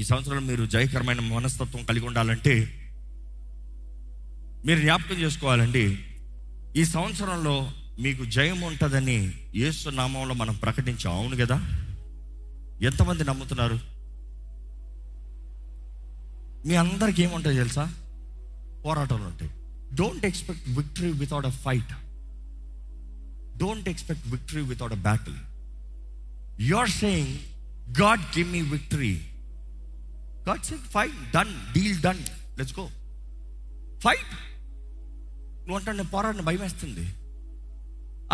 ఈ సంవత్సరం మీరు జయకరమైన మనస్తత్వం కలిగి ఉండాలంటే మీరు జ్ఞాపకం చేసుకోవాలండి ఈ సంవత్సరంలో మీకు జయం ఉంటుందని యేసు నామంలో మనం ప్రకటించాం. అవును కదా? ఎంతమంది నమ్ముతున్నారు? మీ అందరికి ఏముంటాయి తెలుసా? పోరాటాలు ఉంటాయి. Don't expect victory without a fight don't expect victory without a battle you are saying God give me victory God saying fight done deal done let's go fight నువ్వు అంటే నేను పోరాడిన భయం వేస్తుంది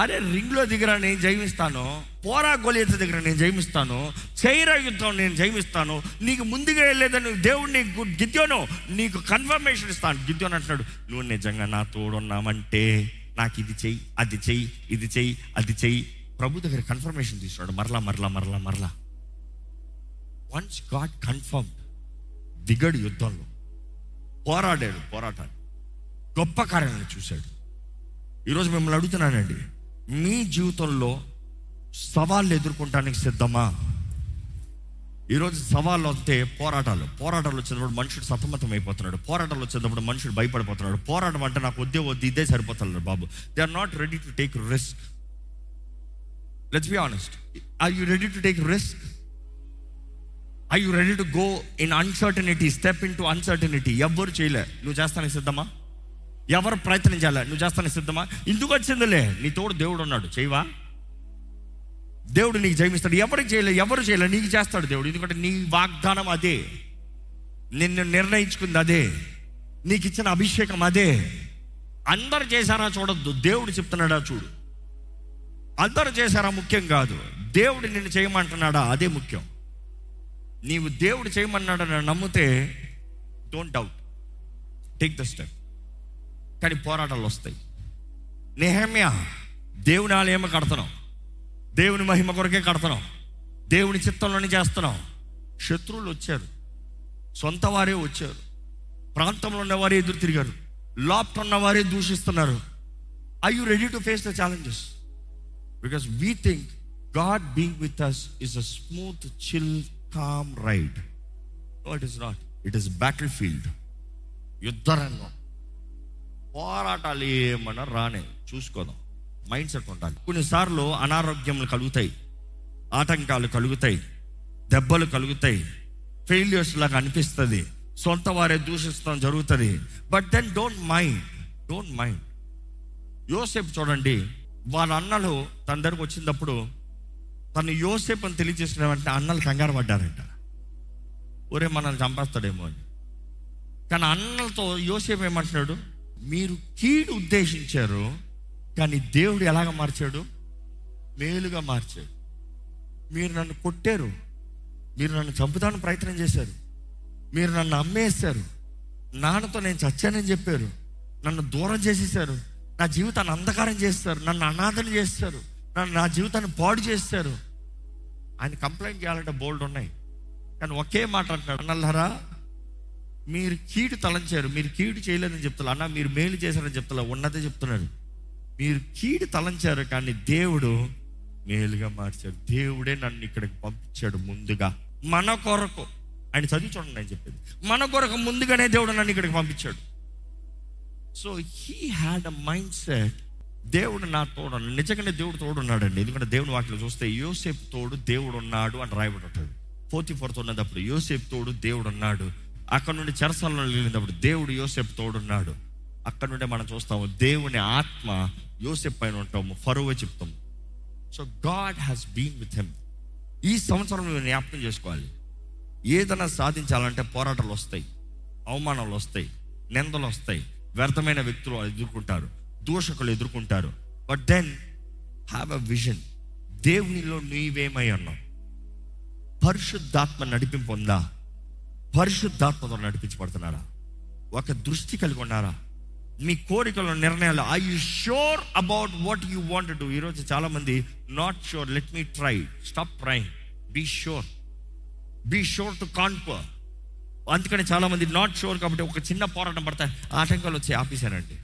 అరే రింగ్లో దగ్గర నేను జయమిస్తాను. పోరా గోలియత దగ్గర నేను జయమిస్తాను. చైరా యుద్ధం నేను జయమిస్తాను. నీకు ముందుగా వెళ్ళేదని దేవుడిని గిద్యోను నీకు కన్ఫర్మేషన్ ఇస్తాను. గిద్యోను అంటున్నాడు నువ్వు నిజంగా నా తోడున్నామంటే నాకు ఇది చెయ్యి అది చెయ్యి ఇది చెయ్యి అది చెయ్యి. ప్రభు దగ్గర కన్ఫర్మేషన్ తీసుకున్నాడు మరలా మరలా మరలా మరలా. వన్స్ గాడ్ కన్ఫర్మ్ దిగడు యుద్ధంలో. పోరాడాడు పోరాటాన్ని గొప్ప కార్యాలను చూశాడు. ఈరోజు మిమ్మల్ని అడుగుతున్నానండి మీ జీవితంలో సవాళ్ళు ఎదుర్కొంటానికి సిద్ధమా? ఈరోజు సవాళ్ళు వస్తే పోరాటాలు. పోరాటాలు వచ్చేటప్పుడు మనుషుడు సతమతం అయిపోతున్నాడు. పోరాటాలు వచ్చేటప్పుడు మనుషుడు భయపడిపోతున్నాడు. పోరాటం అంటే నాకు వద్దే వద్దు ఇదే సరిపోతున్నాడు బాబు. They are not ready to take risk let's be honest are you ready to take risk I you ready to go in uncertainty step into uncertainty ఎవ్వరు చేయలే. నువ్వు చేస్తానికి సిద్ధమా? ఎవరు ప్రయత్నం చేయాలి? నువ్వు చేస్తానికి సిద్ధమా? ఇందుకు వచ్చిందిలే? నీ తోడు దేవుడు ఉన్నాడు. చేయవా? దేవుడు నీకు జయమిస్తాడు. ఎవరికి చేయలే? ఎవరు చేయలే? నీకు చేస్తాడు దేవుడు. ఎందుకంటే నీ వాగ్దానం అదే. నిన్ను నిర్ణయించుకుంది అదే. నీకు ఇచ్చిన అభిషేకం అదే. అందరు చేశారా చూడొద్దు. దేవుడు చెప్తున్నాడా చూడు. అందరు చేశారా ముఖ్యం కాదు. దేవుడు నిన్ను చేయమంటున్నాడా? అదే ముఖ్యం. నీవు దేవుడు చేయమన్నాడని నమ్మితే don't doubt take the step కానీ పోరాటాలు వస్తాయి. నెహమ్యా దేవుని ఆలయం కడతాం దేవుని మహిమ కొరకే కడతాం దేవుని చిత్తంలోనే చేస్తున్నాం శత్రువులు వచ్చారు. సొంత వారే వచ్చారు. ప్రాంతంలో ఉన్నవారే ఎదురు తిరిగారు. లోపట ఉన్నవారే దూషిస్తున్నారు. I you ready to face the challenges because we think God being with us is a smooth chill calm ride it is not it is battle field యుద్ధరంగం పోరాటాలు ఏమన్నా రానే. చూసుకోదాం. మైండ్ సెట్ ఉండాలి. కొన్నిసార్లు అనారోగ్యములు కలుగుతాయి. ఆటంకాలు కలుగుతాయి. దెబ్బలు కలుగుతాయి. ఫెయిల్యూర్స్ లాగా అనిపిస్తుంది. సొంత వారే దూషిస్తాం జరుగుతుంది. But then don't mind don't mind యోసేపు చూడండి. వాళ్ళ అన్నలు తన దగ్గరకు వచ్చినప్పుడు తను యోసేపు అని తెలియజేసిన వెంటనే అన్నలు కంగారు పడ్డారంట. ఒరే మనల్ని చంపేస్తాడేమో అని. కానీ అన్నలతో యోసేపు ఏమంటున్నాడు మీరు కీడు ఉద్దేశించారు కానీ దేవుడు ఎలాగ మార్చాడు? మేలుగా మార్చాడు. మీరు నన్ను కొట్టారు. మీరు నన్ను చంపుతానికి ప్రయత్నం చేశారు. మీరు నన్ను అమ్మేశారు. నాన్నతో నేను చచ్చానని చెప్పారు. నన్ను దూరం చేసేసారు నా జీవితాన్ని అంధకారం చేస్తారు. నన్ను అనాథన చేస్తారు. నన్ను నా జీవితాన్ని పాడు చేస్తారు. ఆయన కంప్లైంట్ చేయాలంటే బోల్డ్ ఉన్నాయి. కానీ ఒకే మాట అంటున్నాడు అన్నల్లారా మీరు కీడు తలంచారు. మీరు కీడు చేయలేదని చెప్తున్నారు అన్న మీరు మేలు చేశారని చెప్తారు ఉన్నదే చెప్తున్నారు మీరు కీడు తలంచారు కానీ దేవుడు మేలుగా మార్చాడు. దేవుడే నన్ను ఇక్కడికి పంపించాడు ముందుగా. మన కొరకు ఆయన చదివి చూడండి ఆయన చెప్పేది. మన కొరకు ముందుగానే దేవుడు నన్ను ఇక్కడికి పంపించాడు. So he had a mindset దేవుడు నా తోడు నిజంగానే దేవుడు తోడు ఉన్నాడండి ఎందుకంటే దేవుని వాటిలో చూస్తే యోసేపు తోడు దేవుడు ఉన్నాడు అని రాయబడి ఉంటుంది. ఫోర్టీ ఫోర్త్ ఉన్నప్పుడు యోసేపు తోడు దేవుడు ఉన్నాడు అక్కడ నుండి చెరసల్లో వెళ్ళినప్పుడు దేవుడు యోసేపు తోడున్నాడు. అక్కడ నుండి మనం చూస్తాము దేవుని ఆత్మ యోసేపు పైన ఉంటాము. ఫరువే చెప్తాము. So God has been with him ఈ సంవత్సరం నువ్వు జ్ఞాపకం చేసుకోవాలి. ఏదైనా సాధించాలంటే పోరాటాలు వస్తాయి. అవమానాలు వస్తాయి. నిందలు వస్తాయి. వ్యర్థమైన వ్యక్తులు ఎదుర్కొంటారు. దూషకులు ఎదుర్కొంటారు. But then have a vision దేవునిలో నీవేమై అన్నావు పరిశుద్ధాత్మ నడిపింపు ఉందా? పరిశుద్ధాత్మతో నడిపించబడుతున్నారా? ఒక దృష్టి కలిగి ఉన్నారా? మీ కోరికల నిర్ణయాలు I you sure about what you want do ఈరోజు చాలామంది not sure let me try stop trying be sure be sure to confer అందుకని చాలామంది నాట్ షూర్ కాబట్టి ఒక చిన్న పోరాటం పడతా ఆటంకాలు వచ్చి ఆపేశానండి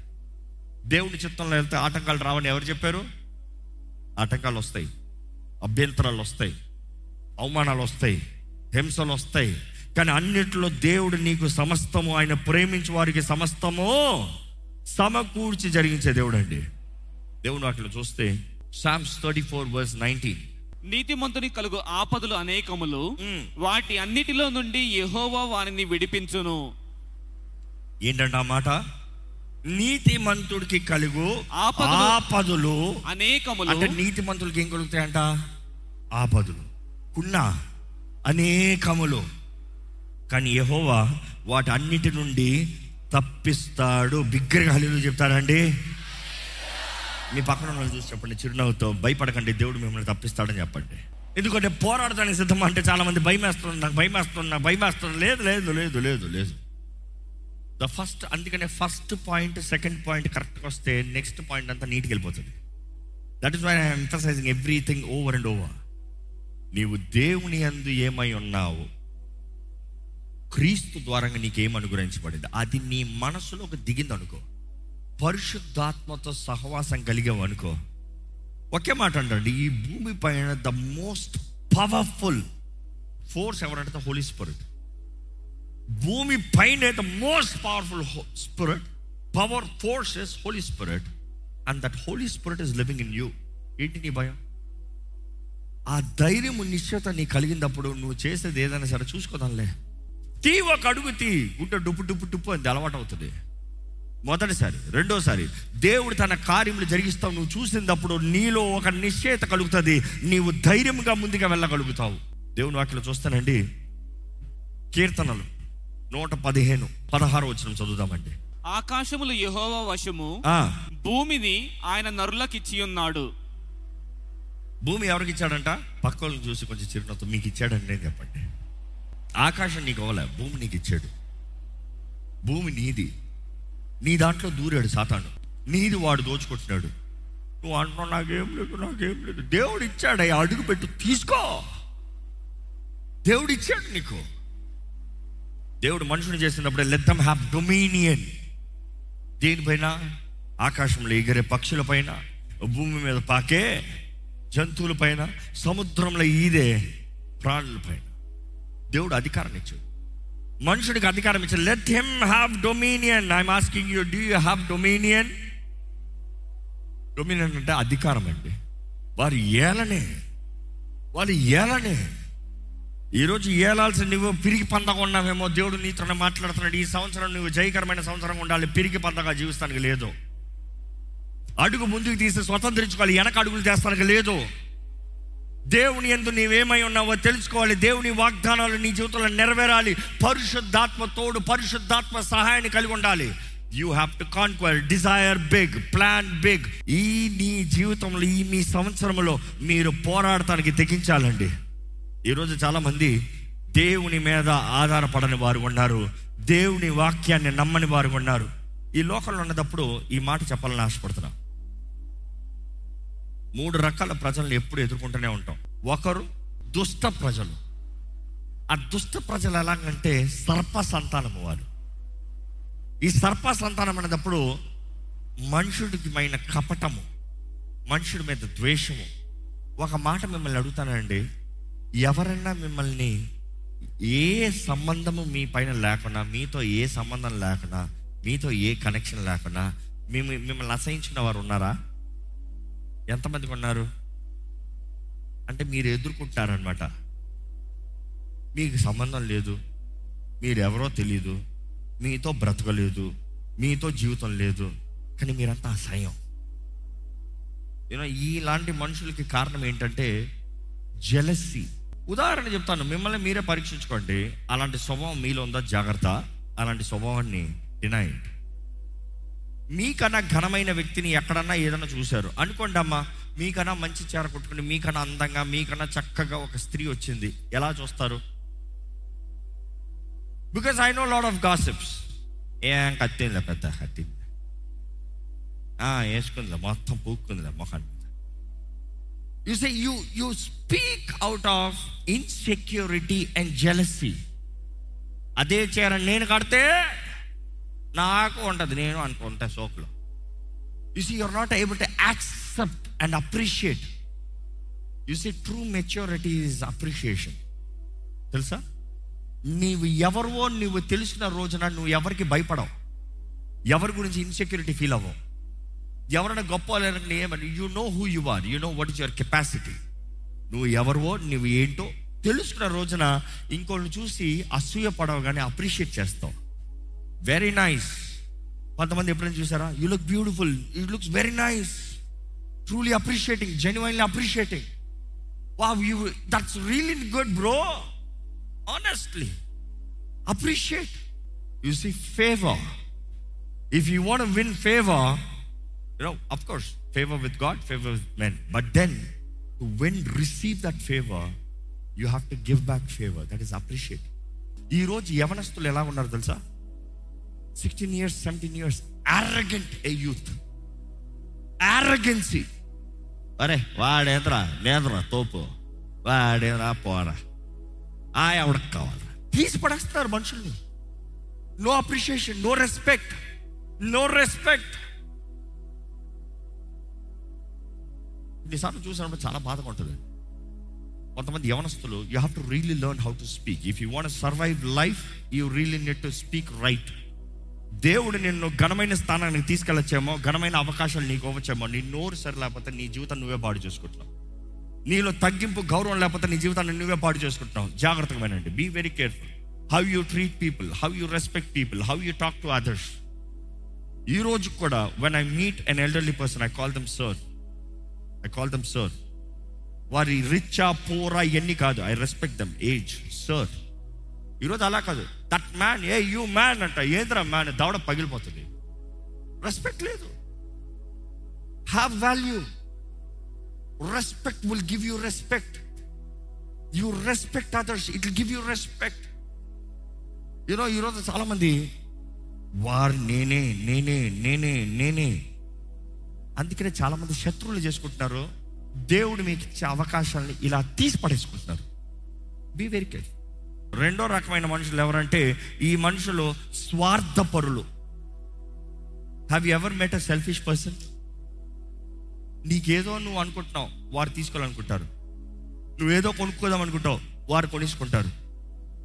దేవుని చిత్తంలో వెళ్తే ఆటంకాలు రావని ఎవరు చెప్పారు? ఆటంకాలు వస్తాయి. అభ్యంతరాలు వస్తాయి. అవమానాలు వస్తాయి. హింసలు వస్తాయి. కానీ అన్నిట్లో దేవుడు నీకు సమస్తము ఆయన ప్రేమించే వారికి సమస్తము సమకూర్చి జరిగించే దేవుడు అండి దేవుడు అట్లా చూస్తే Psalms thirty four verse nineteen నీతిమంతుని కలుగు ఆపదలు అనేకములు. వాటి అన్నిటిలో నుండి యెహోవా వారిని విడిపించును. ఏంటంట ఆ మాట? నీతిమంతుడికి కలుగు ఆపదలు. అనేకములు. అంటే నీతిమంతులకి ఏం కలుగుతాయంట? ఆపదలు. కున్న అనేకములు. కానీ యెహోవా వాటి అన్నిటి నుండి తప్పిస్తాడు. బిగ్గరగా హల్లు చెప్తాడండి మీ పక్కన ఉన్న చూసి చెప్పండి. చిరునవ్వుతో భయపడకండి. దేవుడు మిమ్మల్ని తప్పిస్తాడని చెప్పండి. ఎందుకంటే పోరాడటానికి సిద్ధం అంటే చాలా మంది భయం వేస్తుంది నాకు భయం వేస్తుంది నాకు భయం వేస్తుంది లేదు లేదు లేదు లేదు లేదు. ద ఫస్ట్ అందుకనే ఫస్ట్ పాయింట్ సెకండ్ పాయింట్ కరెక్ట్గా వస్తే నెక్స్ట్ పాయింట్ అంతా నీట్కి వెళ్ళిపోతుంది. That is why I emphasising everything over and over నీవు దేవుని అందు ఏమై ఉన్నావు? క్రీస్తు ద్వారంగా నీకేం అనుగ్రహించబడింది? అది నీ మనసులోకి దిగింది అనుకో. పరిశుద్ధాత్మతో సహవాసం కలిగావు అనుకో. ఒకే మాట అంటండి ఈ భూమి పైన ద మోస్ట్ పవర్ఫుల్ ఫోర్స్ ఎవరంటే హోలీ స్పిరిట్ భూమి పైన the most powerful spirit power force is Holy Spirit and that Holy Spirit is living in you ఏంటి నీ భయం? ఆ ధైర్యం నిశ్చయత నీ కలిగినప్పుడు నువ్వు చేసేది ఏదైనా సరే చూసుకోదాంలే. తీ ఒక అడుగు తీ గుంట డుప్పు డుప్పు డుప్పు అని అలవాటు అవుతుంది. మొదటిసారి రెండోసారి దేవుడు తన కార్యములు జరిగిస్తావు నువ్వు చూసినప్పుడు నీలో ఒక నిశ్చయత కలుగుతుంది. నీవు ధైర్యంగా ముందుగా వెళ్ళగలుగుతావు. దేవుని వాటిలో చూస్తానండి. కీర్తనలు. నూట పదిహేను. పదహారు వచ్చిన చదువుదామండి. ఆకాశములు యెహోవా వశము. ఆ, భూమిని ఆయన నరులకిచ్చి ఉన్నాడు భూమి ఎవరికి ఇచ్చాడంట పక్క వాళ్ళని చూసి కొంచెం చిరునవ్వుతో మీకు ఇచ్చాడండి అని చెప్పండి. ఆకాశం నీకు అవ్వలే భూమి నీకు ఇచ్చాడు భూమి నీది. నీ దాంట్లో దూరాడు సాతాను. నీది వాడు దోచుకుంటున్నాడు. నువ్వు అంటున్నావు నాకేం లేదు నాకేం లేదు. దేవుడు ఇచ్చాడు అడుగు పెట్టు తీసుకో. దేవుడు ఇచ్చాడు నీకు. దేవుడు మనుషుని చేసినప్పుడు లెట్ దమ్ హ్యావ్ డొమినియన్ దేనిపైన? ఆకాశంలో ఎగిరే పక్షుల పైన భూమి మీద పాకే జంతువుల పైన సముద్రంలో ఈదే ప్రాణులపైన. దేవుడు అధికారం ఇచ్చాడు. మనుషుడికి అధికారం ఇచ్చాడు. Let him have dominion I'm asking you do you have dominion dominion అంటే అధికారం అండి. వారు ఏలనే వాళ్ళు ఏలనే ఈరోజు ఏలాల్సిన నువ్వు పిరిగి పందగా ఉన్నావేమో దేవుడు నీతోనే మాట్లాడుతున్నాడు. ఈ సంవత్సరం నువ్వు జయకరమైన సంవత్సరం ఉండాలి. పిరిగి పందగా జీవిస్తానికి లేదు. అడుగు ముందుకు తీసి స్వతంత్రించుకోవాలి. వెనక అడుగులు చేస్తానికి లేదు. దేవుని ఎందు నీవేమై ఉన్నావో తెలుసుకోవాలి. దేవుని వాగ్దానాలు నీ జీవితంలో నెరవేరాలి. పరిశుద్ధాత్మ తోడు పరిశుద్ధాత్మ సహాయాన్ని కలిగి ఉండాలి. You have to conquer desire big plan big ఈ నీ జీవితంలో ఈ మీ సంవత్సరంలో మీరు పోరాడటానికి తెగించాలండి. ఈరోజు చాలామంది దేవుని మీద ఆధారపడని వారు ఉన్నారు. దేవుని వాక్యాన్ని నమ్మని వారు ఉన్నారు. ఈ లోకంలో ఉన్నప్పుడు ఈ మాట చెప్పాలని ఆశపడుతున్నా. మూడు రకాల ప్రజలను ఎప్పుడు ఎదుర్కొంటూనే ఉంటాం. ఒకరు దుష్ట ప్రజలు. ఆ దుష్ట ప్రజలు ఎలాగంటే సర్ప సంతానము వారు. ఈ సర్ప సంతానం అనేటప్పుడు మనుషుడికిమైన కపటము మనుషుడి మీద ద్వేషము. ఒక మాట మిమ్మల్ని అడుగుతానండి. ఎవరన్నా మిమ్మల్ని ఏ సంబంధము మీ పైన లేకుండా మీతో ఏ సంబంధం లేకుండా మీతో ఏ కనెక్షన్ లేకుండా మేము మిమ్మల్ని అసహించిన వారు ఉన్నారా? ఎంతమందికి ఉన్నారు? అంటే మీరు ఎదుర్కొంటారనమాట మీకు సంబంధం లేదు మీరు ఎవరో తెలియదు మీతో బ్రతకలేదు మీతో జీవితం లేదు కానీ మీరంతా అసహ్యం. యూనో ఇలాంటి మనుషులకి కారణం ఏంటంటే జెలసీ ఉదాహరణ చెప్తాను. మిమ్మల్ని మీరే పరీక్షించుకోండి. అలాంటి స్వభావం మీలో ఉందా? జాగ్రత్త. అలాంటి స్వభావాన్ని డినై మీకన్నా ఘనమైన వ్యక్తిని ఎక్కడన్నా ఏదన్నా చూశారు. అనుకోండి అమ్మా మీకన్నా మంచి చీర కొట్టుకుని మీకన్నా అందంగా మీకన్నా చక్కగా ఒక స్త్రీ వచ్చింది. ఎలా చూస్తారు? Because I know Lord of gossips ఏం కత్తిందిలే పెద్ద కత్తింది వేసుకుందిలే మొత్తం పూక్కుందిలే మొహాన్ని you say you you speak out of insecurity and jealousy అదే చీర నేను కడితే నాకు ఉంటుంది నేను అనుకుంటా సోకులో. You see you are not able to accept and appreciate you see true maturity is appreciation తెలుసా? నీవు ఎవరివో నువ్వు తెలిసిన రోజున నువ్వు ఎవరికి భయపడవు. ఎవరి గురించి ఇన్సెక్యూరిటీ ఫీల్ అవ్వవు. ఎవరైనా గొప్ప లేరని ఏమని you know who you are you know what is your capacity నువ్వు ఎవరివో నువ్వు ఏంటో తెలుసుకున్న రోజున ఇంకోళ్ళని చూసి అసూయ పడవు కానీ అప్రిషియేట్ చేస్తావు. వెరీ నైస్ కొంతమంది ఎప్పుడైనా చూసారా? You look beautiful you looks very nice truly appreciating genuinely appreciating wow you that's really good bro honestly appreciate you see favour if you want win favour you know, of course, favor with God, favor with men. But then, to win, receive that favor, you have to give back favor. That is appreciate. ఈ రోజు యవనస్తులు ఎలా ఉన్నారు తెలుసా sixteen years seventeen years arrogant a youth arrogance అరే వాడేంద్రా నేంద్రా తోపు వాడేంద్రా పోరా ఆ ఎవడికి కావాలరా తీసి పడేస్తున్నారు మనుషుల్ని no appreciation no respect no respect కొన్నిసార్లు చూసినప్పుడు చాలా బాధగా ఉంటుంది. కొంతమంది యవనస్తులు you have to really learn how to speak if you want survive life you really need to speak right దేవుడు నిన్ను ఘనమైన స్థానానికి తీసుకెళ్ళచ్చేమో ఘనమైన అవకాశాలు నీకు ఇవ్వచ్చేమో నీ నోరు సరి లేకపోతే నీ జీవితం నువ్వే పాడు చేసుకుంటున్నావు. నీలో తగ్గింపు గౌరవం లేకపోతే నీ జీవితాన్ని నువ్వే పాడు చేసుకుంటున్నావు. జాగ్రత్తగా be very careful how you treat people how you respect people how you talk to others ఈ రోజు కూడా when I meet an elderly person I call them sir I call them sir వారి రిచ్చా పోరా ఇవన్నీ కాదు. I respect them age sir ఈరోజు అలా కాదు. That man hey you man అంట. ఏంద్రా మ్యాన్ దవడ పగిలిపోతుంది. రెస్పెక్ట్ లేదు. Have value respect will give you respect you respect others it will give you respect you know ఈరోజు చాలామంది వారు నేనే నేనే నేనే నేనే. అందుకనే చాలామంది శత్రువులు చేసుకుంటున్నారు. దేవుడు మీకు ఇచ్చే అవకాశాలని ఇలా తీసి పడేసుకుంటున్నారు. బీ వెరీ కేర్ రెండో రకమైన మనుషులు ఎవరంటే ఈ మనుషులు స్వార్థపరులు. Have you ever met a selfish person నీకేదో నువ్వు అనుకుంటున్నావు వారు తీసుకోవాలనుకుంటారు. నువ్వేదో కొనుక్కోదాం అనుకుంటావు వారు కొనేసుకుంటారు.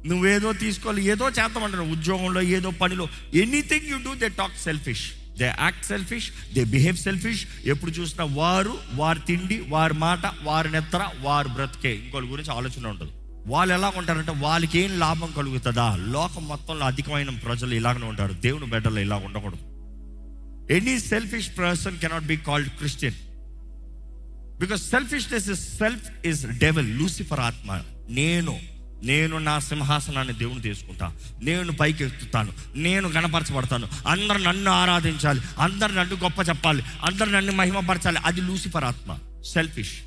నువ్వేదో తీసుకోవాలి ఏదో చేద్దామంటారు ఉద్యోగంలో ఏదో పనిలో anything you do they talk selfish they act selfish they behave selfish ఎప్పుడు చూసినా వారు వారి తిండి వారి మాట వారి నెత్తర వారి బ్రతికే. ఇంకోటి గురించి ఆలోచన ఉండదు. వాళ్ళు ఎలా ఉంటారంటే వాళ్ళకి ఏం లాభం కలుగుతుందా? లోకం మొత్తంలో అధికమైన ప్రజలు ఇలాగనే ఉంటారు. దేవుని బిడ్డలు ఇలా ఉండకూడదు. Any selfish person cannot be called Christian because selfishness is self is devil Lucifer ఆత్మ. నేను నేను నా సింహాసనాన్ని దేవుని తీసుకుంటా. నేను పైకి ఎత్తుతాను నేను గణపరచబడతాను అందరు నన్ను ఆరాధించాలి. అందరు నన్ను గొప్ప చెప్పాలి. అందరు నన్ను మహిమపరచాలి. అది లూసిఫర్ ఆత్మ. Selfish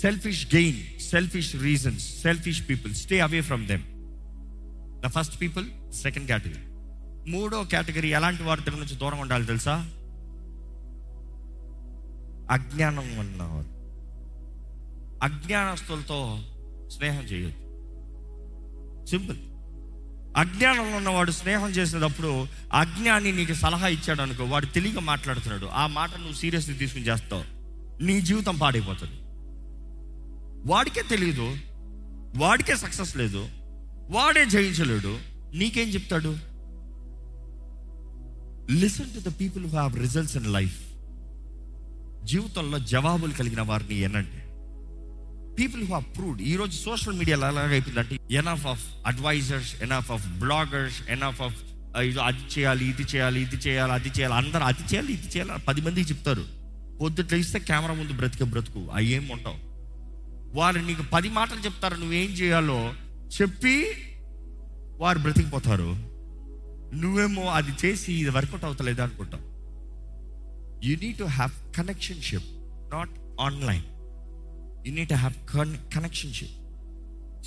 selfish gain selfish reasons selfish people stay away from them the first people second category మూడో కేటగిరీ ఎలాంటి వారి దగ్గర నుంచి దూరంగా ఉండాలి తెలుసా? అజ్ఞానం ఉన్నవారు. అజ్ఞానస్తులతో స్నేహం చేయొద్దు. సింపుల్. అజ్ఞానంలో ఉన్నవాడు స్నేహం చేసేటప్పుడు అజ్ఞాని నీకు సలహా ఇచ్చాడు అనుకో వాడు తెలియక మాట్లాడుతున్నాడు. ఆ మాట నువ్వు సీరియస్గా తీసుకుని చేస్తావు. నీ జీవితం పాడైపోతుంది. వాడికే తెలియదు వాడికే సక్సెస్ లేదు. వాడే జయించలేడు. నీకేం చెప్తాడు? Listen to the people who have results in life జీవితంలో జవాబులు కలిగిన వారిని ఏనంటే పీపుల్ హు అప్రూవ్డ్ ఈ రోజు సోషల్ మీడియాలో ఎలాగైపోయిందంటే enough of advisors enough of bloggers enough of అది చేయాలి ఇది చేయాలి ఇది చేయాలి అది చేయాలి అందరూ అది చేయాలి ఇది చేయాలి పది మందికి చెప్తారు. పొద్దుట్లు ఇస్తే కెమెరా ముందు బ్రతికే బ్రతుకు అవి ఏం ఉంటావు వారు నీకు పది మాటలు చెప్తారు నువ్వేం చేయాలో చెప్పి వారు బ్రతికిపోతారు. నువ్వేమో అది చేసి ఇది వర్కౌట్ అవుతలేదు అనుకుంటావు. You need to have connectionship not online you need have con connectionship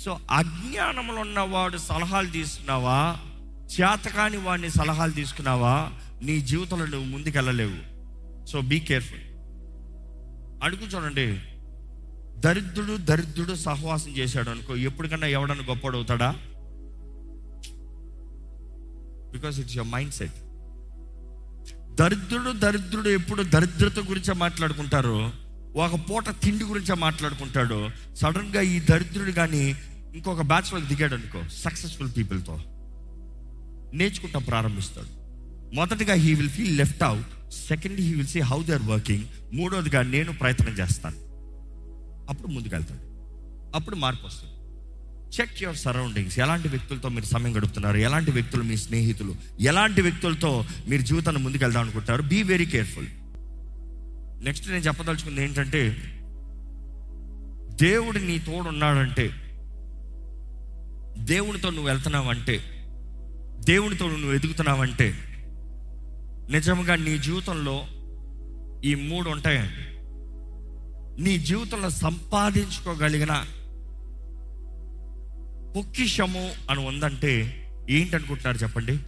so అజ్ఞానంలో ఉన్నవాడు సలహాలు తీసుకున్నావా? చేతకాని వాడిని సలహాలు తీసుకున్నావా? నీ జీవితంలో నువ్వు ముందుకెళ్ళలేవు. సో బీ కేర్ఫుల్ అడుగు చూడండి. దరిద్రుడు దరిద్రుడు సహవాసం చేశాడు అనుకో ఎప్పటికన్నా ఎవడన్నా గొప్పడు అవుతాడా? Because it's your mindset దరిద్రుడు దరిద్రుడు ఎప్పుడు దరిద్రత గురించే మాట్లాడుకుంటారు? ఒక పూట తిండి గురించే మాట్లాడుకుంటాడు. సడన్గా ఈ దరిద్రుడు కానీ ఇంకొక బ్యాచ్లోకి దిగాడు అనుకో సక్సెస్ఫుల్ పీపుల్తో నేర్చుకుంటాం ప్రారంభిస్తాడు. మొదటిగా he will feel left out second he will see how they are working మూడోదిగా నేను ప్రయత్నం చేస్తాను. అప్పుడు ముందుకెళ్తాడు. అప్పుడు మార్పు వస్తుంది. చెక్ యువర్ సరౌండింగ్స్ ఎలాంటి వ్యక్తులతో మీరు సమయం గడుపుతున్నారు? ఎలాంటి వ్యక్తులు మీ స్నేహితులు? ఎలాంటి వ్యక్తులతో మీరు జీవితాన్ని ముందుకెళ్దాం అనుకుంటారు బీ వెరీ కేర్ఫుల్ నెక్స్ట్ నేను చెప్పదలుచుకుంది ఏంటంటే దేవుడు నీ తోడు ఉన్నాడంటే దేవునితో నువ్వు వెళ్తున్నావంటే దేవునితో నువ్వు ఎదుగుతున్నావంటే నిజంగా నీ జీవితంలో ఈ మూడు ఉంటాయండి. నీ జీవితంలో సంపాదించుకోగలిగిన పొక్కిషము అని ఉందంటే ఏంటనుకుంటున్నారు చెప్పండి?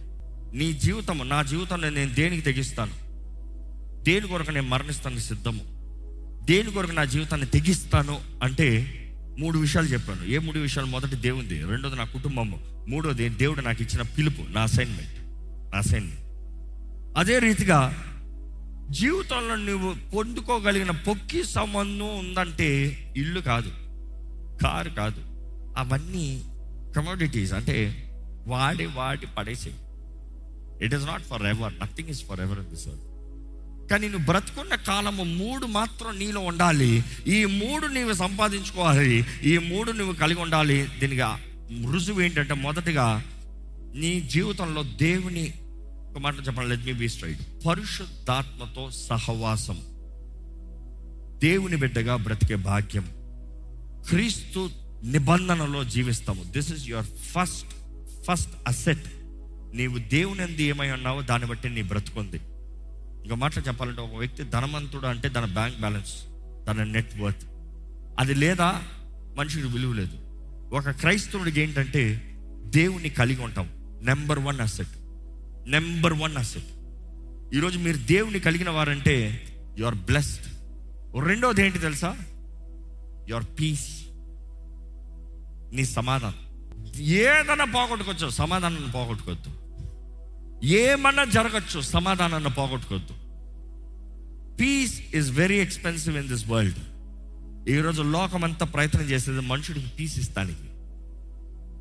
నీ జీవితం నా జీవితంలో నేను దేనికి తెగిస్తాను? దేని కొరకు నేను మరణిస్తాను సిద్ధము? దేని కొరకు నా జీవితాన్ని తెగిస్తాను అంటే మూడు విషయాలు చెప్పాను. ఏ మూడు విషయాలు? మొదటి దేవుంది రెండోది నా కుటుంబము మూడోది దేవుడు నాకు ఇచ్చిన పిలుపు నా అసైన్మెంట్ నా అసైన్మెంట్ అదే రీతిగా జీవితంలో నువ్వు పొందుకోగలిగిన పొక్కి సంబంధం ఉందంటే ఇల్లు కాదు కారు కాదు అవన్నీ కమోడిటీస్ అంటే వాడి వాడి పడేసే it is not forever nothing is forever in this కానీ నువ్వు బ్రతుకున్న కాలము మూడు మాత్రం నీలో ఉండాలి. ఈ మూడు నీవు సంపాదించుకోవాలి. ఈ మూడు నువ్వు కలిగి ఉండాలి. దీనిగా రుజువు ఏంటంటే మొదటిగా నీ జీవితంలో దేవుని ఒక మాట చెప్పండి లెట్ మీ బీ స్ట్రైట్ పరిశుద్ధాత్మతో సహవాసం. దేవుని బిడ్డగా బ్రతికే భాగ్యం. క్రీస్తు నిబంధనలో జీవిస్తాము. This is your first first asset నీవు దేవుని ఎందు ఏమై ఉన్నావో దాన్ని బట్టి నీ బ్రతుకుంది. ఇంకా మాటలు చెప్పాలంటే ఒక వ్యక్తి ధనవంతుడు అంటే తన బ్యాంక్ బ్యాలెన్స్ తన నెట్ వర్త్ అది లేదా మనిషికి విలువ లేదు. ఒక క్రైస్తవుడికి ఏంటంటే దేవుణ్ణి కలిగి ఉంటాం. Number one asset number one asset ఈరోజు మీరు దేవుని కలిగిన వారంటే యు ఆర్ బ్లెస్డ్ రెండోది ఏంటి తెలుసా? యువర్ పీస్ నీ సమాధానం. ఏదైనా పోగొట్టుకోవచ్చు. సమాధానాన్ని పోగొట్టుకోవద్దు. ఏమన్నా జరగచ్చు సమాధానాన్ని పోగొట్టుకోవద్దు. Peace is very expensive in this world ఈరోజు లోకం అంతా ప్రయత్నం చేసేది మనుషుడికి పీస్ ఇస్తానికి.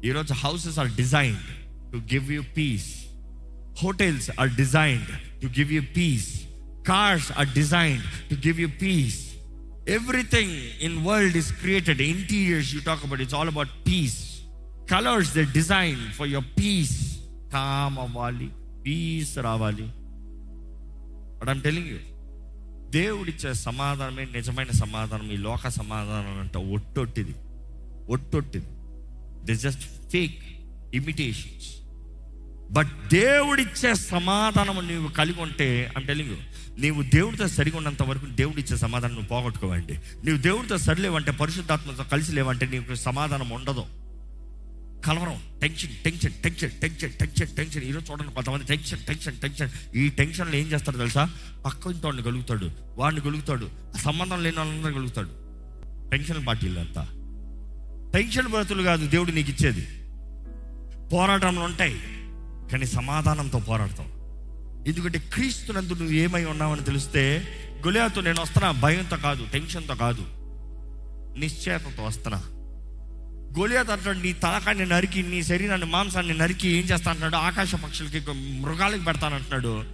ఈరోజు houses are designed to give you peace hotels are designed to give you peace cars are designed to give you peace everything in world is created interiors you talk about it's all about peace colours the design for your peace calm అవ్వాలి peace రావాలి. But I'm telling you దేవుడిచ్చే సమాధానమే నిజమైన సమాధానం ఈ లోక సమాధానం అంట ఒట్టొట్టిది. ఒట్టొట్టిది. The just fake imitations but దేవుడిచ్చే సమాధానం నీవు కలిగి ఉంటే ఐమ్ టెలింగ్ యూ నీవు దేవుడితో సరిగా ఉన్నంత వరకు దేవుడిచ్చే సమాధానం నువ్వు పోగొట్టుకోవండి. నీవు దేవుడితో సరిలేవంటే పరిశుద్ధాత్మతో కలిసి లేవంటే నీకు సమాధానం ఉండదు. కలవరం. Tension tension tension tension tension tension ఈరోజు చూడండి కొంతమంది టెన్షన్ టెన్షన్ టెన్షన్ ఈ టెన్షన్లో ఏం చేస్తాడు తెలుసా? పక్క ఇంటి గలుగుతాడు. వాడిని గలుగుతాడు. ఆ సంబంధం లేని వాళ్ళందరూ గలుగుతాడు. టెన్షన్ పార్టీలు అంతా. టెన్షన్ బ్రతులు కాదు దేవుడు నీకు ఇచ్చేది. పోరాటంలో ఉంటాయి కానీ సమాధానంతో పోరాడతాం ఎందుకంటే క్రీస్తునందు నువ్వు ఏమై ఉన్నావని తెలిస్తే గొలియాతో నేను వస్తున్నా భయంతో కాదు టెన్షన్తో కాదు. నిశ్చయతతో వస్తున్నా. గొలియాత్ అంటాడు నీ తలకాన్ని నరికి నీ శరీరాన్ని మాంసాన్ని నరికి ఏం చేస్తా అంటున్నాడు? ఆకాశ పక్షులకి మృగాలకి పెడతానంటున్నాడు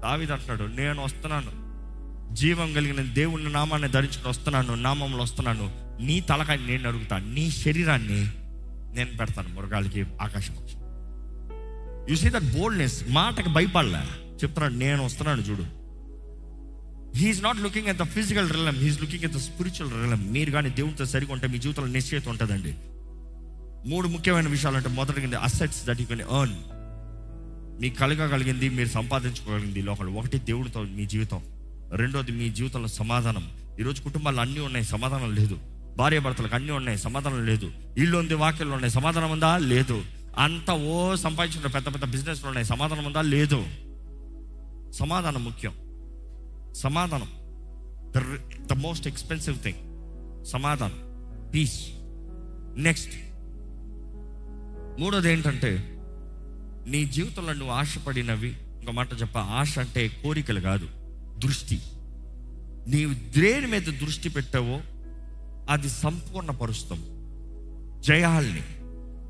దావిది అంటున్నాడు నేను వస్తున్నాను. జీవం కలిగిన దేవుని నామాన్ని ధరించుకుని వస్తున్నాను నామంలో వస్తున్నాను. నీ తలకాన్ని నేను నరుగుతాను నీ శరీరాన్ని నేను పెడతాను మృగాలకి ఆకాశ పక్షులు యు సీ దట్ బోల్డ్నెస్ మాటకి భయపడలే. చెప్తున్నాడు నేను వస్తున్నాను చూడు. He is not looking at the physical realm he's looking at the spiritual realm మీరు కానీ దేవునితో సరిగా ఉంటే మీ జీవితంలో నిశ్చయిత ఉంటుందండి. మూడు ముఖ్యమైన విషయాలు అంటే మొదటిగా assets that you can earn మీకు కలగగలిగింది మీరు సంపాదించుకోగలిగింది లోపల ఒకటి దేవుడితో మీ జీవితం. రెండోది మీ జీవితంలో సమాధానం. ఈరోజు కుటుంబాలు అన్నీ ఉన్నాయి సమాధానం లేదు. భార్య భర్తలకు అన్నీ ఉన్నాయి సమాధానం లేదు. ఇల్లు ఉంది వాక్యలు ఉన్నాయి సమాధానం ఉందా? లేదు. అంత ఓ సంపాదించిన పెద్ద పెద్ద బిజినెస్లు ఉన్నాయి సమాధానం ఉందా? లేదు. సమాధానం ముఖ్యం. సమాధానం. The the most expensive thing సమాధానం. పీస్ నెక్స్ట్ మూడోది ఏంటంటే నీ జీవితంలో నువ్వు ఆశపడినవి ఇంకో మాట చెప్ప ఆశ అంటే కోరికలు కాదు దృష్టి. నీవు దేని మీద దృష్టి పెట్టావో అది సంపూర్ణపరుస్తాం. జయాల్ని.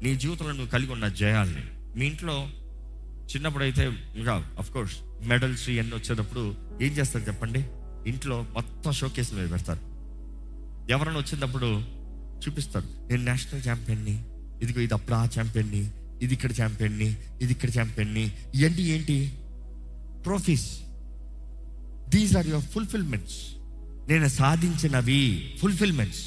నీ జీవితంలో నువ్వు కలిగి ఉన్న జయాల్ని. మీ ఇంట్లో చిన్నప్పుడు అయితే ఇంకా అఫ్ కోర్స్ మెడల్స్ ఇవన్నీ వచ్చేటప్పుడు ఏం చేస్తారు చెప్పండి? ఇంట్లో మొత్తం షోకేస్ మీద పెడతారు. ఎవరైనా వచ్చినప్పుడు చూపిస్తారు నేను నేషనల్ ఛాంపియన్ని ఇదిగో ఇది అప్పుడు ఆ ఛాంపియన్ని ఇది ఇక్కడ ఛాంపియన్ని ఇది ఇక్కడ ఛాంపియన్ని ఇవన్నీ ఏంటి? Trophies these are your fulfilments నేను సాధించినవి ఫుల్ఫిల్మెంట్స్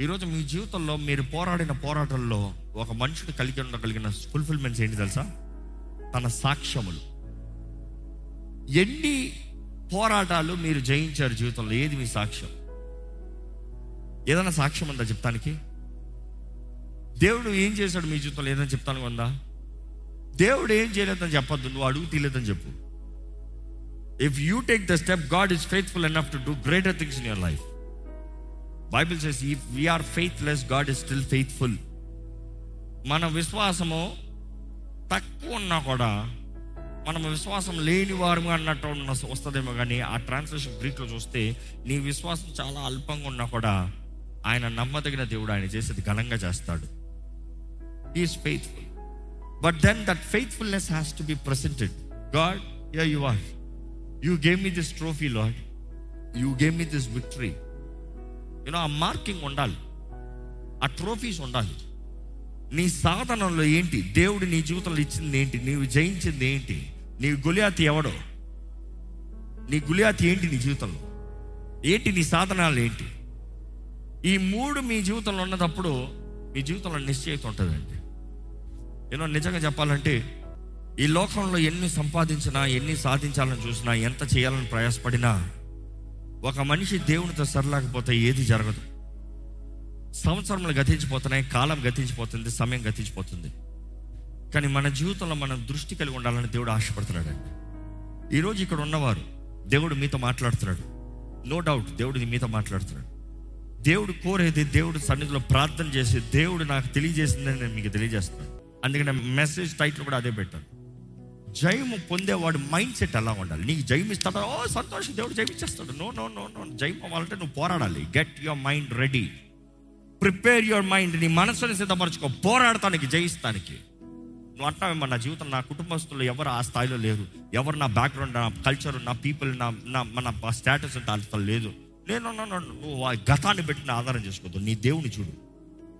ఈరోజు మీ జీవితంలో మీరు పోరాడిన పోరాటంలో ఒక మనుషుడు కలిగి ఉండగలిగిన ఫుల్ఫిల్మెంట్స్ ఏంటి తెలుసా? తన సాక్ష్యములు. ఎన్ని పోరాటాలు మీరు జయించారు జీవితంలో? ఏది మీ సాక్ష్యం? ఏదైనా సాక్ష్యం ఉందా చెప్తానికి? దేవుడు ఏం చేశాడు మీ జీవితంలో? ఏదైనా చెప్తాను ఉందా? దేవుడు ఏం చేయలేదని చెప్పొద్దు నువ్వు అడుగు తీయలేదని చెప్పు. If you take the step God is faithful enough to do greater things in your life Bible says if we are faithless God is still faithful మన విశ్వాసము తక్కువ ఉన్నా కూడా మనం విశ్వాసం లేని వారు అన్నట్టు వస్తుందేమో కానీ ఆ ట్రాన్స్లేషన్ గ్రీక్లో చూస్తే నీ విశ్వాసం చాలా అల్పంగా ఉన్నా కూడా ఆయన నమ్మదగిన దేవుడు ఆయన చేసేది ఘనంగా చేస్తాడు. Is faithful but then that faithfulness has to be presented God yeah you are you gave me this trophy Lord you gave me this victory you know ఆ మార్కింగ్ ఉండాలి. ఆ ట్రోఫీస్ ఉండాలి. నీ సాధనంలో ఏంటి? దేవుడు నీ జీవితంలో ఇచ్చింది ఏంటి? నీవు జయించింది ఏంటి? నీ గులియాతి ఎవడో? నీ గులియాతి ఏంటి నీ జీవితంలో? ఏంటి నీ సాధనాలు ఏంటి? ఈ మూడు మీ జీవితంలో ఉన్నదప్పుడు మీ జీవితంలో నిశ్చయిత ఉంటుందండి. ఏదో నిజంగా చెప్పాలంటే ఈ లోకంలో ఎన్ని సంపాదించినా ఎన్ని సాధించాలని చూసినా ఎంత చేయాలని ప్రయాసపడినా ఒక మనిషి దేవునితో సరలేకపోతే ఏది జరగదు. సంవత్సరములు గతించిపోతున్నాయి కాలం గతించిపోతుంది సమయం గతించిపోతుంది. కానీ మన జీవితంలో మనం దృష్టి కలిగి ఉండాలని దేవుడు ఆశపడుతున్నాడండి ఈరోజు ఇక్కడ ఉన్నవారు దేవుడు మీతో మాట్లాడుతున్నాడు. నో డౌట్ దేవుడు మీతో మాట్లాడుతున్నాడు. దేవుడు కోరేది దేవుడు సన్నిధిలో ప్రార్థన చేసి దేవుడు నాకు తెలియజేసిందని నేను మీకు తెలియజేస్తున్నాను. అందుకనే మెసేజ్ టైటిల్ కూడా అదే పెట్టాను. జయము పొందేవాడు మైండ్ సెట్ ఎలా ఉండాలి. నీకు జయం ఇస్తాడు? ఓ సంతోషం. దేవుడు జయమిచ్చేస్తాడు. నో నో నో నో జయం అవ్వాలంటే నువ్వు పోరాడాలి. Get your mind ready prepare your mind నీ మనసుని సిద్ధపరచుకో. పోరాడటానికి జయిస్తానికి. నువ్వు అంటావేమో నా జీవితం నా కుటుంబస్తులు ఎవరు ఆ స్థాయిలో లేరు? ఎవరు నా బ్యాక్గ్రౌండ్ నా కల్చర్ నా పీపుల్ నా నా మన స్టేటస్ అంటే అంత లేదు. నేను నువ్వు ఆ గతాన్ని పెట్టిన ఆధారం చేసుకోవద్దు. నీ దేవుని చూడు.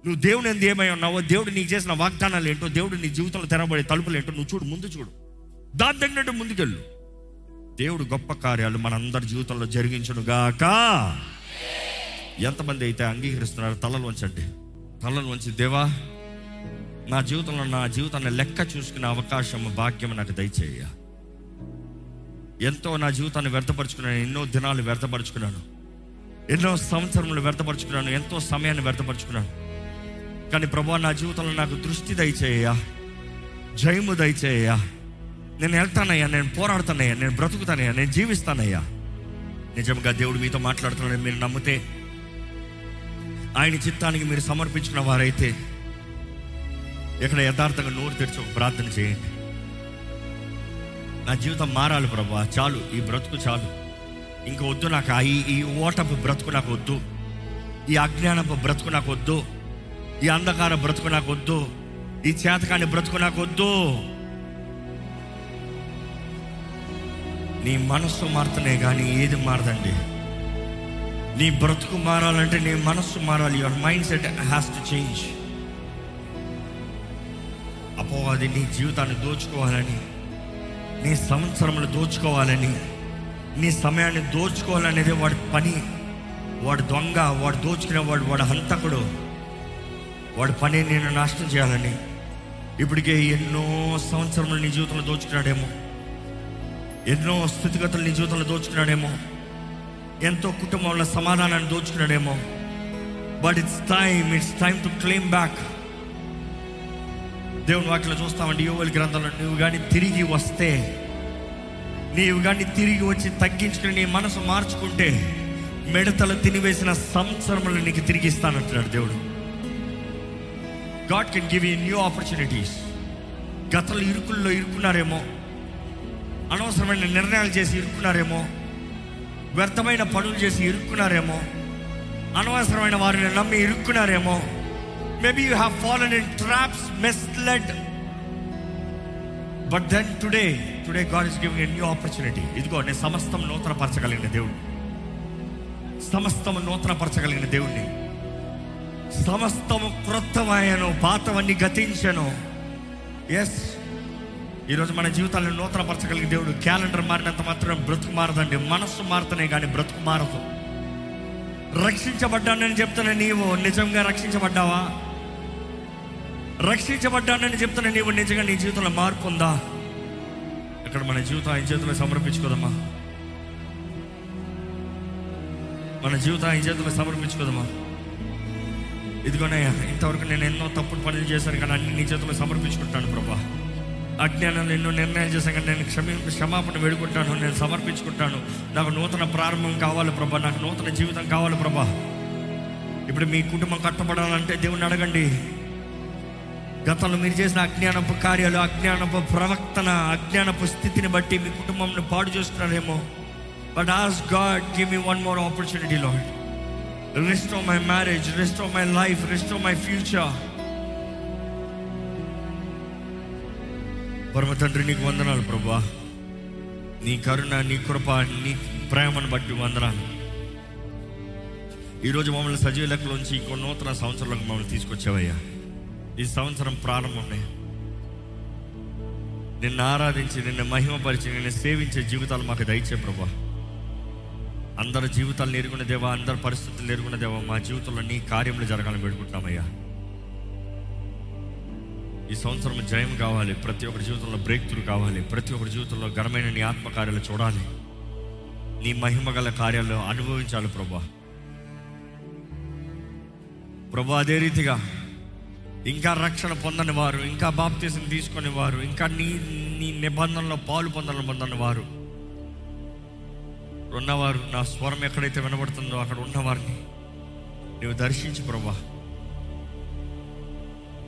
నువ్వు దేవుని ఎందు ఏమై ఉన్నావో దేవుడు నీకు చేసిన వాగ్దానాలు ఏంటో దేవుడు నీ జీవితంలో తెరబడే తలుపులు ఏంటో నువ్వు చూడు ముందు చూడు. దాని తగినట్టు ముందుకెళ్ళు. దేవుడు గొప్ప కార్యాలు మనందరి జీవితంలో జరిగించును గాక. ఎంతమంది అయితే అంగీకరిస్తున్నారు తలలు వంచండి. తలలు వంచి దేవా నా జీవితంలో నా జీవితాన్ని లెక్క చూసుకునే అవకాశం భాగ్యం నాకు దయచేయ ఎంతో నా జీవితాన్ని వ్యర్థపరుచుకున్నాను ఎన్నో దినాలు వ్యర్థపరుచుకున్నాను. ఎన్నో సంవత్సరములు వ్యర్థపరుచుకున్నాను ఎంతో సమయాన్ని వ్యర్థపరుచుకున్నాను. కానీ ప్రభా నా జీవితంలో నాకు దృష్టి దయచేయ జయము దయచేయ నేను వెళ్తానయ్యా నేను పోరాడుతానయ్యా నేను బ్రతుకుతానయ్యా నేను జీవిస్తానయ్యా. నిజంగా దేవుడు మీతో మాట్లాడుతున్నాడు మీరు నమ్మితే ఆయన చిత్తానికి మీరు సమర్పించిన వారైతే ఇక్కడ యథార్థంగా నోరు తెరిచి ఒక ప్రార్థన చేయండి. నా జీవితం మారాలి ప్రభా చాలు ఈ బ్రతుకు చాలు. ఇంక వద్దు నాకు ఈ ఈ ఓటపు బ్రతుకు నాకు వద్దు. ఈ అజ్ఞానపు బ్రతుకు నాకు వద్దు. ఈ అంధకార బ్రతుకు నాకు వద్దు ఈ చేతకాని బ్రతుకు నాకు వద్దు నీ మనస్సు మారుతున్నాయి కానీ ఏది మారదండి. నీ బ్రతుకు మారాలంటే నీ మనస్సు మారాలి. Your mindset has to change అపోవాది నీ జీవితాన్ని దోచుకోవాలని నీ సంవత్సరములు దోచుకోవాలని నీ సమయాన్ని దోచుకోవాలనేది వాడి పని. వాడు దొంగ వాడు దోచుకునేవాడు వాడు హంతకుడు. వాడి పని నేను నాశనం చేయాలని. ఇప్పటికే ఎన్నో సంవత్సరములు నీ జీవితంలో దోచుకున్నాడేమో. ఎన్నో స్థితిగతులు నీ జీవితంలో దోచుకున్నాడేమో. ఎంతో కుటుంబంలో సమాధానాన్ని దోచుకున్నాడేమో. But it's time it's time to claim back దేవుని వాటిలో చూస్తామండి యోగుల గ్రంథంలో నువ్వు కానీ తిరిగి వస్తే నీవు కానీ తిరిగి వచ్చి తగ్గించుకుని నీ మనసు మార్చుకుంటే మిడతలు తినివేసిన సంవత్సరములు నీకు తిరిగి ఇస్తానంటున్నాడు దేవుడు. God can give you new opportunities గతలు ఇరుకుల్లో ఇరుక్కున్నారేమో. అనవసరమైన నిర్ణయాలు చేసి ఇరుక్కున్నారేమో. వ్యర్థమైన పనులు చేసి ఇరుక్కున్నారేమో. అనవసరమైన వారిని నమ్మి ఇరుక్కున్నారేమో. Maybe you have fallen in traps misled but then today today God is giving a new opportunity ఇదిగో నేను సమస్తం నూతనపరచగలిగిన దేవుడు సమస్తం నూతనపరచగలిగిన దేవుణ్ణి. సమస్తము క్రొత్తమయ్యను పాతవన్నీ గతించను. ఎస్ ఈరోజు మన జీవితాలను నూతనపరచగలిగే దేవుడు క్యాలెండర్ మారినంత మాత్రం బ్రతుకు మారదండి మనస్సు మారుతనే కానీ బ్రతుకు మారదు రక్షించబడ్డానని చెప్తున్న నీవు నిజంగా రక్షించబడ్డావా? రక్షించబడ్డానని చెప్తున్న నీవు నిజంగా నీ జీవితంలో మార్పు ఉందా? ఇక్కడ మన జీవితం ఆయన చేతిలో సమర్పించుకోదమ్మా. మన జీవితం ఆయన చేతిలో సమర్పించుకోదమ్మా. ఇదిగోనయ్యా ఇంతవరకు నేను ఎన్నో తప్పుడు పనులు చేశాను కానీ అన్ని నీ చేతిలో సమర్పించుకుంటాను ప్రభా. అజ్ఞానంలో ఎన్నో నిర్ణయాలు చేశాను కానీ నేను క్షమి క్షమాపణ వేడుకుంటాను నేను సమర్పించుకుంటాను నాకు నూతన ప్రారంభం కావాలి ప్రభా నాకు నూతన జీవితం కావాలి ప్రభా. ఇప్పుడు మీ కుటుంబం కట్టబడాలంటే దేవుణ్ణి అడగండి. గతంలో మీరు చేసిన అజ్ఞానపు కార్యాలు అజ్ఞానపు ప్రవక్తన అజ్ఞానపు స్థితిని బట్టి మీ కుటుంబంని పాడు చేస్తున్నారేమో. But ask God give me one more opportunity Lord restore my marriage, restore my life, restore my future. పరమ తండ్రి నీకు వందనాలు ప్రభా. నీ కరుణ నీ కృప నీ ప్రేమను బట్టి వందనాలు. ఈరోజు మమ్మల్ని సజీవ లెక్కలోంచి ఇంకో నూతన సంవత్సరంలోకి మమ్మల్ని తీసుకొచ్చావయ్యా. ఈ సంవత్సరం ప్రారంభమే. నిన్ను ఆరాధించి నిన్ను మహిమపరిచి నిన్ను సేవించే జీవితాలు మాకు దయచే ప్రభా. అందరి జీవితాలు ఎరుగున్న దేవా అందరి పరిస్థితులు ఎరుగున్న దేవా మా జీవితంలో నీ కార్యములు జరగాలని పెట్టుకుంటున్నామయ్యా ఈ సంవత్సరం జయం కావాలి ప్రతి ఒక్కరి జీవితంలో బ్రేక్ త్రూ కావాలి ప్రతి ఒక్కరి జీవితంలో ఘనమైన నీ ఆత్మకార్యాలు చూడాలి. నీ మహిమ గల కార్యాలు అనుభవించాలి ప్రభా. ప్రభా అదే రీతిగా ఇంకా రక్షణ పొందని వారు ఇంకా బాప్తీసం తీసుకునే వారు ఇంకా నీ నీ నిబంధనలో పాలు పొందని పొందని వారు ఉన్నవారు నా స్వరం ఎక్కడైతే వినబడుతుందో అక్కడ ఉన్నవారిని నువ్వు దర్శించు ప్రభా.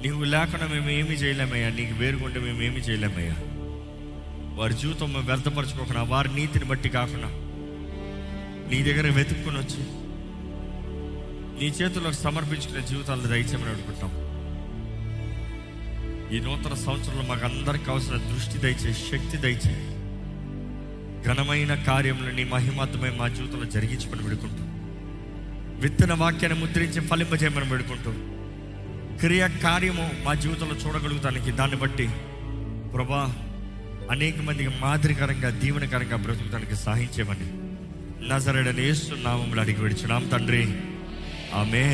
నీవు లేకుండా మేము ఏమీ చేయలేమయ్యా. నీకు వేరుకుంటే మేము ఏమీ చేయలేమయ్యా. వారి జీవితం మేము వ్యర్థపరచుకోకుండా వారి నీతిని బట్టి కాకుండా నీ దగ్గర వెతుక్కుని వచ్చి నీ చేతుల్లో సమర్పించుకునే జీవితాలను దయచేయమని అనుకుంటాం ఈ నూతన సంవత్సరంలో మాకు అందరికి కావాల్సిన దృష్టి దయచే శక్తి దయచేయి. ఘనమైన కార్యములు నీ మహిమాత్మై మా జీవితంలో జరిగించమని పెడుకుంటూ విత్తన వాక్యాన్ని ముద్రించి ఫలింపజేయమని పెడుకుంటూ క్రియ కార్యము మా జీవితంలో చూడగలుగుతానికి దాన్ని బట్టి ప్రభా అనేక మందికి మాదిరికరంగా దీవెనకరంగా బ్రతుకుతానికి సహాయించేమని నజరడని వేస్తున్నామని అడిగి విడిచున్నాం తండ్రి. ఆమె